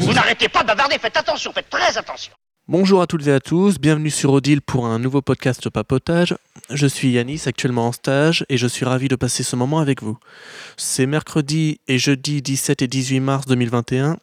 Vous n'arrêtez pas de bavarder, faites attention, faites très attention. Bonjour à toutes et à tous, bienvenue sur Odile pour un nouveau podcast papotage. Je suis Yanis, actuellement en stage, et je suis ravi de passer ce moment avec vous. C'est mercredi et jeudi 17 et 18 mars 2021.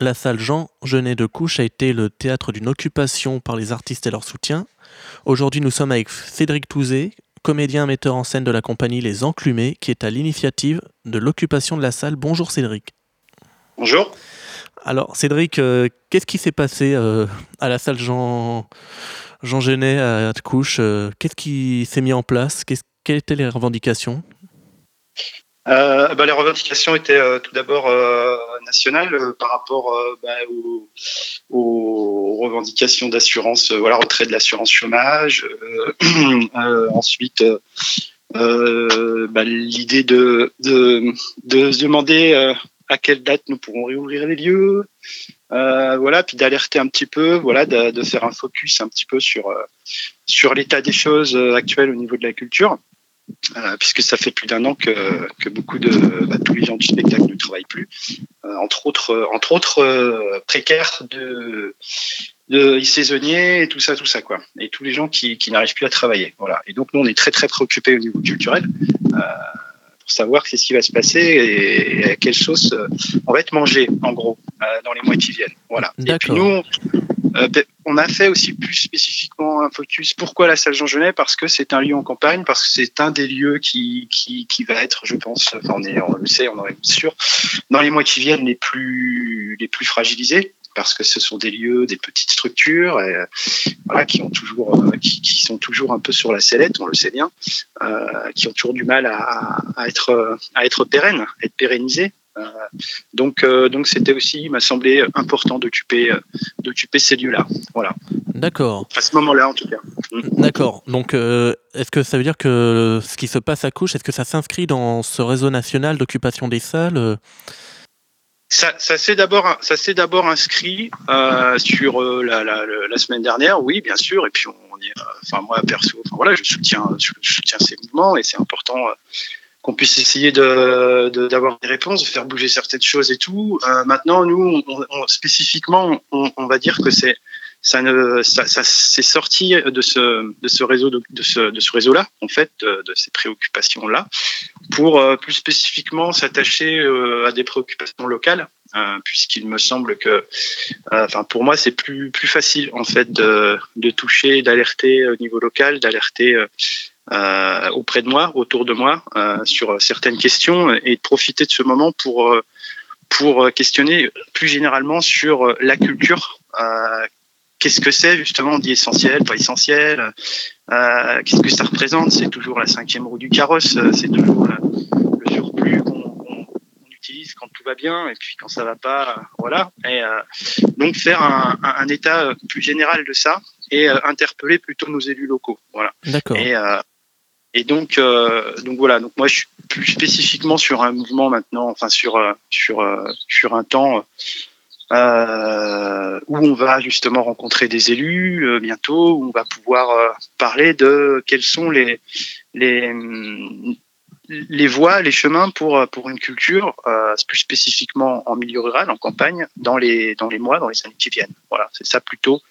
La salle Jean Genet de Couche a été le théâtre d'une occupation par les artistes et leur soutien. Aujourd'hui, nous sommes avec Cédric Touzé, comédien metteur en scène de la compagnie Les Enclumés, qui est à l'initiative de l'occupation de la salle. Bonjour Cédric. Bonjour. Alors, Cédric, euh, qu'est-ce qui s'est passé euh, à la salle Jean, Jean Genet à Couche euh, Qu'est-ce qui s'est mis en place? Quelles étaient les revendications? Bah, Les revendications étaient tout d'abord nationales par rapport bah, aux, revendications d'assurance, voilà, retrait de l'assurance chômage. ensuite, bah, l'idée de, se demander à quelle date nous pourrons réouvrir les lieux, euh, voilà, puis d'alerter un petit peu, voilà, de, faire un focus un petit peu sur euh, sur l'état des choses euh, actuelles au niveau de la culture, puisque ça fait plus d'un an que, que beaucoup de bah, tous les gens du spectacle ne travaillent plus, entre autres entre autres précaires de de saisonniers et tout ça tout ça quoi, et tous les gens qui, qui n'arrivent plus à travailler, voilà. Et donc nous on est très très préoccupés au niveau culturel pour savoir ce qui va se passer et, à quelle sauce euh, on va être mangé, en gros, euh, dans les mois qui viennent. Voilà. Et puis nous, euh, on a fait aussi plus spécifiquement un focus. Pourquoi la salle Jean Genet Parce que c'est un lieu en campagne, parce que c'est un des lieux qui, qui, qui, va être, je pense, on, est, on le sait, on en est sûr, dans les mois qui viennent les plus, les plus fragilisés parce que ce sont des lieux, des petites structures, voilà, qui ont toujours, euh, qui, qui, sont toujours un peu sur la sellette, on le sait bien, euh, qui ont toujours du mal à, à être, à être pérennes, être pérennisés. Euh, donc, donc c'était aussi, il m'a semblé important d'occuper, d'occuper ces lieux-là. Voilà. D'accord. À ce moment-là, en tout cas. D'accord. Donc, est-ce que ça veut dire que ce qui se passe à Couche, est-ce que ça s'inscrit dans ce réseau national d'occupation des salles ça, ça s'est d'abord, ça s'est d'abord inscrit euh, sur euh, la, la, la, semaine dernière, oui, bien sûr. Et puis on, euh, enfin moi perso, enfin voilà, je soutiens, je, soutiens ces mouvements et c'est important euh, qu'on puisse essayer de, d'avoir des réponses, de faire bouger certaines choses et tout. maintenant, nous, on, spécifiquement, on, va dire que c'est ça s'est sorti de ce de ce réseau de, de ce de ce réseau là en fait de, de ces préoccupations là pour euh, plus spécifiquement s'attacher euh, à des préoccupations locales euh, puisqu'il me semble que enfin pour moi c'est plus plus facile en fait de de toucher d'alerter au niveau local d'alerter auprès de moi autour de moi sur certaines questions et de profiter de ce moment pour pour questionner plus généralement sur la culture qu'est-ce que c'est justement on dit essentiel, pas essentiel, euh, qu'est-ce que ça représente? C'est toujours la cinquième roue du carrosse, euh, c'est toujours le, surplus qu'on utilise quand tout va bien et puis quand ça va pas, voilà. Et euh, donc faire un, un, état plus général de ça et interpeller plutôt nos élus locaux, voilà. D'accord. Et, et donc, donc voilà. Donc moi, je suis plus spécifiquement sur un mouvement maintenant, enfin sur sur sur un temps euh, où on va justement rencontrer des élus euh, bientôt, où on va pouvoir euh, parler de quels sont les, les, les voies, les chemins pour, pour une culture, euh, plus spécifiquement en milieu rural, en campagne, dans les, dans les mois, dans les années qui viennent. Voilà, c'est ça plutôt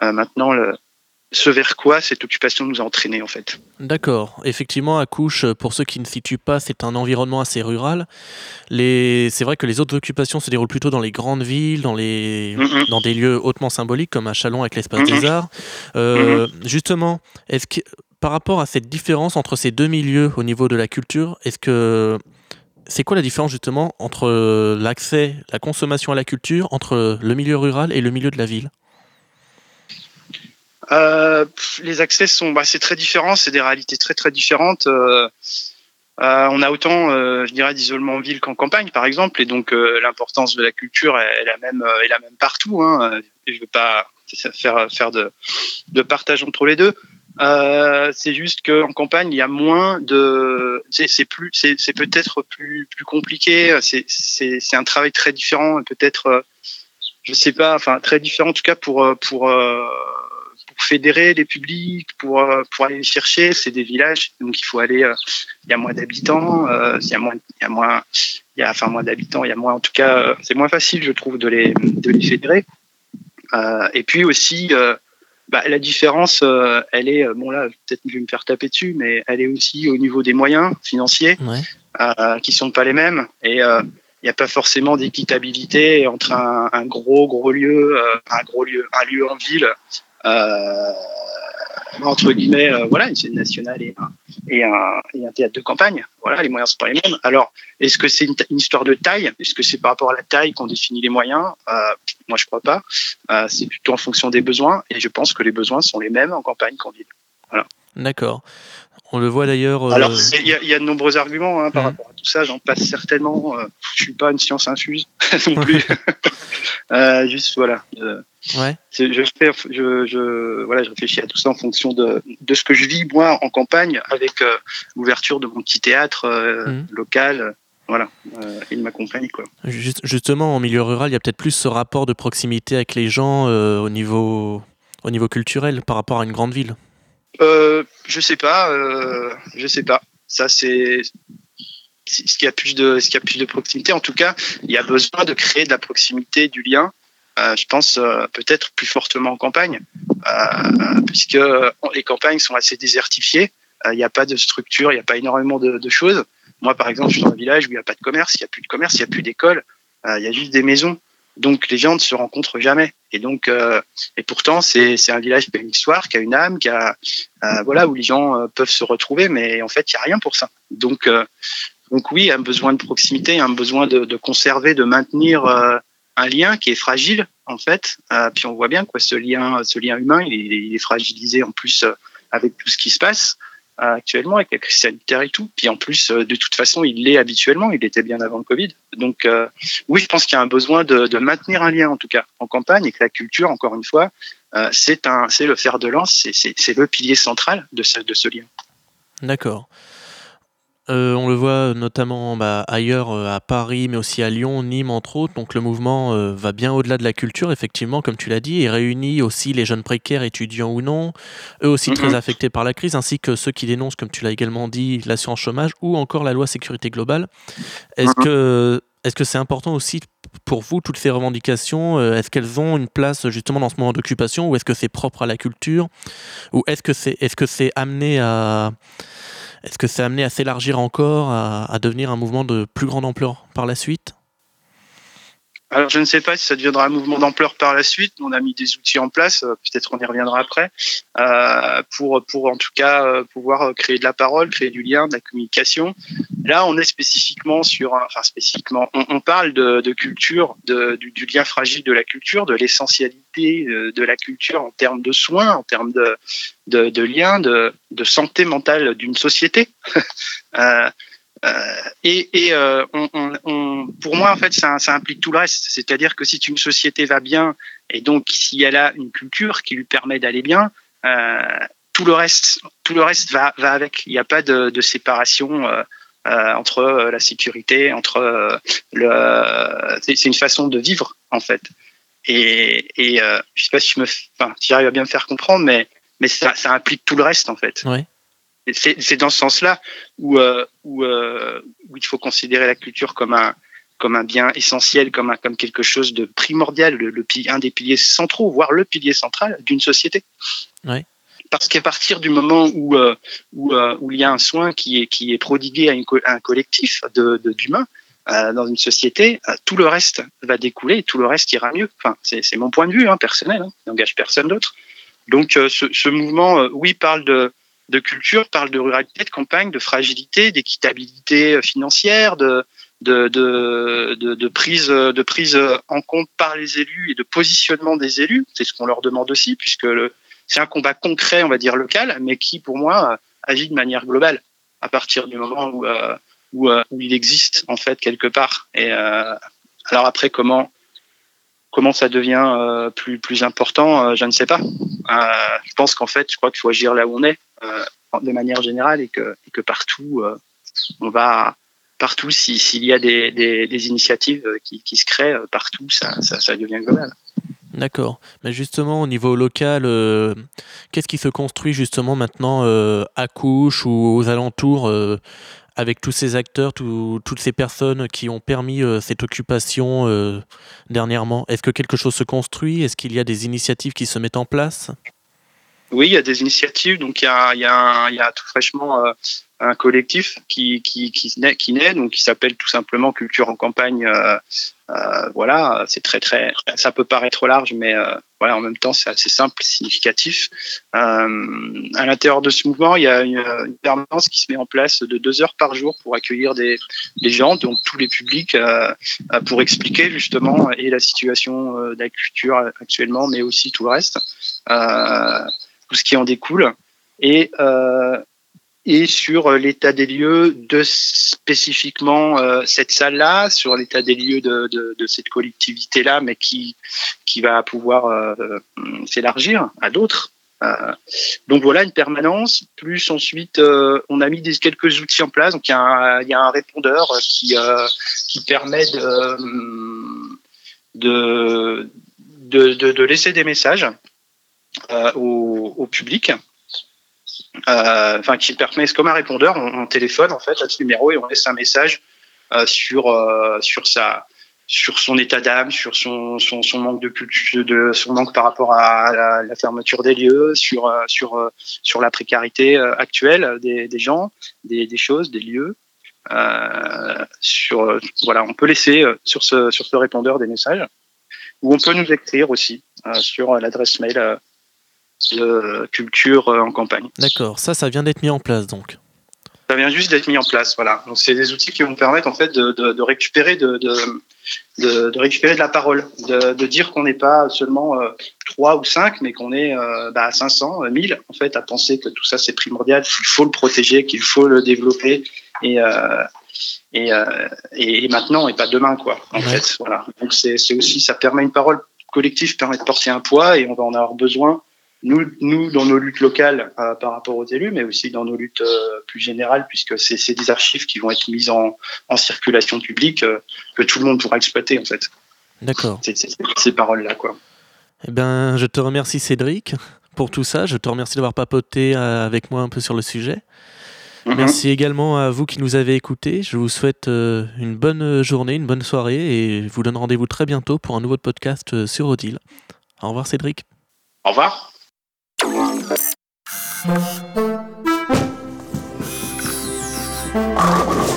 maintenant le, ce vers quoi cette occupation nous a entraîné en fait. D'accord. Effectivement, à Couche, pour ceux qui ne situent pas, c'est un environnement assez rural. Les... C'est vrai que les autres occupations se déroulent plutôt dans les grandes villes, dans, les... dans des lieux hautement symboliques comme à Chalon avec l'espace des arts. Euh, justement, est-ce que par rapport à cette différence entre ces deux milieux au niveau de la culture, est-ce que c'est quoi la différence justement entre l'accès, la consommation à la culture entre le milieu rural et le milieu de la ville? Euh, les accès sont, bah, c'est très différent, c'est des réalités très très différentes. Euh, euh, on a autant, euh, je dirais, d'isolement en ville qu'en campagne, par exemple, et donc euh, l'importance de la culture est, est, la même, est la même partout. Hein, je veux pas faire faire de, de partage entre les deux. c'est juste qu'en campagne, il y a moins de, c'est plus, c'est peut-être plus plus compliqué. C'est c'est un travail très différent, peut-être, je sais pas, enfin très différent en tout cas pour pour fédérer les publics, pour, euh, pour aller les chercher. C'est des villages, donc il faut aller euh, il y a moins d'habitants, il y a moins, il y a moins, il y a enfin moins d'habitants, il y a moins, en tout cas, c'est moins facile, je trouve, de les de les fédérer. et puis aussi, bah, la différence, elle est, bon là, peut-être je vais me faire taper dessus, mais elle est aussi au niveau des moyens financiers ouais. qui sont pas les mêmes. Et il n'y a pas forcément d'équitabilité entre un, un, gros gros lieu, euh, un gros lieu, un lieu en ville, euh, entre guillemets, euh, voilà, une scène nationale et un, et, un, théâtre de campagne. Voilà, les moyens sont pas les mêmes. Alors, est-ce que c'est une, une, histoire de taille? Est-ce que c'est par rapport à la taille qu'on définit les moyens? Euh, Moi, je crois pas. Euh, c'est plutôt en fonction des besoins, et je pense que les besoins sont les mêmes en campagne qu'en ville. Voilà. D'accord. On le voit d'ailleurs. Euh... Alors, il y, y, a de nombreux arguments hein, par mmh. rapport à tout ça. J'en passe certainement. Euh, je suis pas une science infuse non plus. euh, juste voilà. Euh, ouais. Je, fais, je, je, voilà, je réfléchis à tout ça en fonction de, de ce que je vis moi en campagne avec euh, l'ouverture de mon petit théâtre mmh. local. Voilà, et de ma compagnie quoi. Juste, justement, en milieu rural, il y a peut-être plus ce rapport de proximité avec les gens au niveau au niveau culturel par rapport à une grande ville. Euh, je sais pas, euh, je sais pas. Ça c'est ce qui a plus de ce a plus de proximité. En tout cas, il y a besoin de créer de la proximité, du lien. Euh, je pense euh, peut-être plus fortement en campagne, euh, puisque les campagnes sont assez désertifiées. Il n'y a pas de structure, il n'y a pas énormément de, de, choses. Moi, par exemple, je suis dans un village où il n'y a pas de commerce, il n'y a plus de commerce, il n'y a plus d'école, il y a juste des maisons. Donc les gens ne se rencontrent jamais. Et donc, euh, et pourtant, c'est un village qui a une histoire, qui a une âme, qui a, euh, voilà, où les gens euh, peuvent se retrouver, mais en fait, il n'y a rien pour ça. Donc, euh, donc oui, un besoin de proximité, un besoin de, de conserver, de maintenir euh, un lien qui est fragile, en fait. puis on voit bien quoi, ce lien, ce lien humain, il est, il est fragilisé en plus avec tout ce qui se passe actuellement avec la crise sanitaire et tout. Puis en plus, de toute façon, il l'est habituellement. Il était bien avant le Covid. Donc euh, oui, je pense qu'il y a un besoin de, maintenir un lien, en tout cas, en campagne, et que la culture, encore une fois, euh, c'est le fer de lance, c'est le pilier central de ce, de ce lien. D'accord. Euh, on le voit notamment bah, ailleurs, euh, à Paris, mais aussi à Lyon, Nîmes, entre autres. Donc le mouvement euh, va bien au-delà de la culture, effectivement, comme tu l'as dit, et réunit aussi les jeunes précaires, étudiants ou non, eux aussi mm -hmm. très affectés par la crise, ainsi que ceux qui dénoncent, comme tu l'as également dit, l'assurance chômage ou encore la loi sécurité globale. Est-ce mm -hmm. que est-ce que c'est important aussi pour vous, toutes ces revendications Est-ce qu'elles ont une place justement dans ce moment d'occupation ou est-ce que c'est propre à la culture Ou est-ce que c'est est -ce que c'est amené à est-ce que c'est amené à s'élargir encore, à, à, devenir un mouvement de plus grande ampleur par la suite? Alors, je ne sais pas si ça deviendra un mouvement d'ampleur par la suite. On a mis des outils en place, peut-être on y reviendra après, euh, pour, pour en tout cas euh, pouvoir créer de la parole, créer du lien, de la communication. Là, on est spécifiquement sur, enfin spécifiquement, on, parle de, culture, du, lien fragile de la culture, de l'essentialité de, la culture en termes de soins, en termes de, de, de lien, de, de santé mentale d'une société. euh, euh, et, et euh, on, on, on, pour moi, en fait, ça, ça implique tout le reste. C'est-à-dire que si une société va bien, et donc si elle a une culture qui lui permet d'aller bien, euh, tout le reste, tout le reste va, va avec. Il n'y a pas de, de séparation euh, euh entre la sécurité, entre le. C'est une façon de vivre en fait. Et, et je sais pas si je me, enfin, si j'arrive à bien me faire comprendre, mais mais ça, ça implique tout le reste en fait. Ouais c'est dans ce sens-là où, euh, où, euh, où, il faut considérer la culture comme un, comme un bien essentiel, comme, un, comme quelque chose de primordial, le, le, un des piliers centraux, voire le pilier central d'une société. Ouais. Parce qu'à partir du moment où, euh, où, où il y a un soin qui est, qui est prodigué à, une, à un collectif d'humains, dans une société, tout le reste va découler tout le reste ira mieux. Enfin, c'est mon point de vue hein, personnel, hein, n'engage personne d'autre. Donc, ce, ce, mouvement, oui, parle de, de culture parle de ruralité, de campagne, de fragilité, d'équitabilité financière, de, de, de, prise, de prise en compte par les élus et de positionnement des élus. C'est ce qu'on leur demande aussi, puisque c'est un combat concret, on va dire local, mais qui, pour moi, agit de manière globale à partir du moment où, euh, où, il existe, en fait, quelque part. Et euh, alors après, comment comment ça devient euh, plus plus important, euh, je ne sais pas. Euh, je pense qu'en fait, je crois qu'il faut agir là où on est, de manière générale, et que, partout, on va partout, s'il si, y a des, initiatives qui, qui, se créent partout, ça, devient global. D'accord. Mais justement, au niveau local, euh, qu'est-ce qui se construit justement maintenant euh, à Couche ou aux alentours, euh, avec tous ces acteurs, toutes ces personnes qui ont permis euh, cette occupation euh, dernièrement? Est-ce que quelque chose se construit? Est-ce qu'il y a des initiatives qui se mettent en place? Oui, il y a des initiatives. Donc il y a, il y a, il y a tout fraîchement euh, un collectif qui, qui, qui, naît, qui naît, donc qui s'appelle tout simplement Culture en campagne. Euh, euh, voilà, c'est très très, ça peut paraître large, mais euh, voilà, en même temps c'est assez simple, significatif. Euh, à l'intérieur de ce mouvement, il y a une, une, permanence qui se met en place de deux heures par jour pour accueillir des, des gens, donc tous les publics, euh, pour expliquer justement et la situation de la culture actuellement, mais aussi tout le reste, tout ce qui en découle. Et euh, et sur euh, l'état des lieux de spécifiquement euh, cette salle-là, sur l'état des lieux de, de, de cette collectivité-là, mais qui, qui va pouvoir euh, s'élargir à d'autres. Euh, donc voilà une permanence. Plus ensuite, euh, on a mis des, quelques outils en place. Donc il y a un, y a un répondeur qui, qui permet de, de, de, de laisser des messages au, au public euh, enfin qui permet, comme un répondeur, on, on, téléphone en fait à ce numéro et on laisse un message euh, sur euh, sur sa sur son état d'âme, sur son, son, son, manque de culture, de son manque par rapport à la, fermeture des lieux, sur euh, sur euh, sur la précarité actuelle des, des gens, des, des, choses, des lieux. sur voilà, on peut laisser sur ce sur ce répondeur des messages ou on peut nous écrire aussi sur l'adresse mail de culture euh, en campagne. D'accord, ça, ça vient d'être mis en place donc. Ça vient juste d'être mis en place, voilà. Donc c'est des outils qui vont permettre en fait de, de, de récupérer de, récupérer de la parole, de, dire qu'on n'est pas seulement euh, trois ou cinq, mais qu'on est euh, bah, 500, 1000 en fait, à penser que tout ça c'est primordial, qu'il faut le protéger, qu'il faut le développer et euh, et, euh, et, maintenant et pas demain quoi. En ouais. fait, voilà. Donc c'est aussi ça permet une parole collective permet de porter un poids et on va en avoir besoin nous, nous dans nos luttes locales euh, par rapport aux élus, mais aussi dans nos luttes euh, plus générales, puisque c'est des archives qui vont être mises en, en circulation publique euh, que tout le monde pourra exploiter en fait. D'accord. Ces paroles-là, quoi. Eh ben, je te remercie Cédric pour tout ça. Je te remercie d'avoir papoté euh, avec moi un peu sur le sujet. Mm -hmm. Merci également à vous qui nous avez écoutés. Je vous souhaite une bonne journée, une bonne soirée et je vous donne rendez-vous très bientôt pour un nouveau podcast sur Odile. Au revoir Cédric. Au revoir. Thank